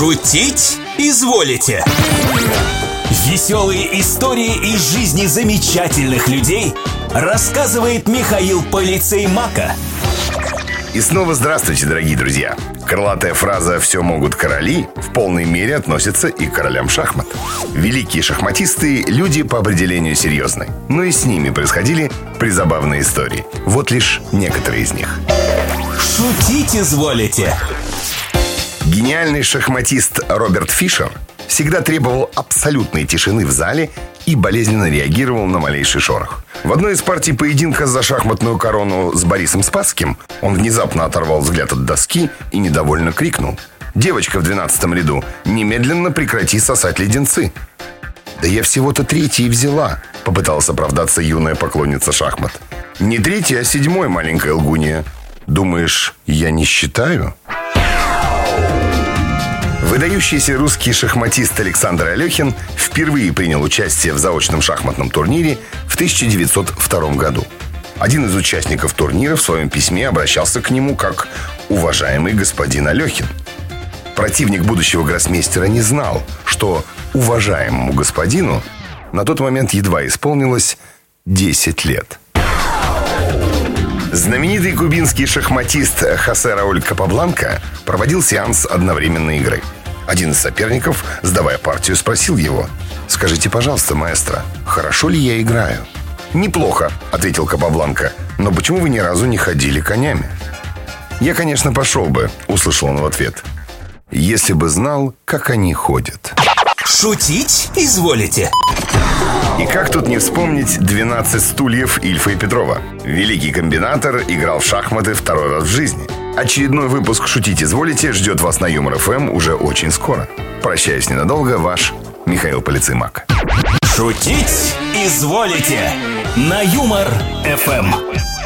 Шутить изволите? Веселые истории из жизни замечательных людей рассказывает Михаил Полицей Мака. И снова здравствуйте, дорогие друзья. Крылатая фраза «все могут короли» в полной мере относится и к королям шахмат. Великие шахматисты – люди по определению серьезные. Но и с ними происходили призабавные истории. Вот лишь некоторые из них. Шутить изволите? Гениальный шахматист Роберт Фишер всегда требовал абсолютной тишины в зале и болезненно реагировал на малейший шорох. В одной из партий поединка за шахматную корону с Борисом Спасским он внезапно оторвал взгляд от доски и недовольно крикнул. «Девочка в двенадцатом ряду, немедленно прекрати сосать леденцы!» «Да я всего-то третий взяла», — попыталась оправдаться юная поклонница шахмат. «Не третий, а седьмой, маленькая лгунья. Думаешь, я не считаю?» Выдающийся русский шахматист Александр Алехин впервые принял участие в заочном шахматном турнире в 1902 году. Один из участников турнира в своем письме обращался к нему как «уважаемый господин Алехин». Противник будущего гроссмейстера не знал, что уважаемому господину на тот момент едва исполнилось 10 лет. Знаменитый кубинский шахматист Хосе Рауль Капабланка проводил сеанс одновременной игры – один из соперников, сдавая партию, спросил его «Скажите, пожалуйста, маэстро, хорошо ли я играю?» «Неплохо», — ответил Капабланка. «Но почему вы ни разу не ходили конями?» «Я, конечно, пошел бы», — услышал он в ответ. «Если бы знал, как они ходят». Шутить изволите? И как тут не вспомнить 12 стульев Ильфа и Петрова? Великий комбинатор играл в шахматы второй раз в жизни — Очередной выпуск «Шутить изволите» ждет вас на Юмор ФМ уже очень скоро. Прощаюсь ненадолго, ваш Михаил Полицеймак. Шутить изволите на Юмор ФМ.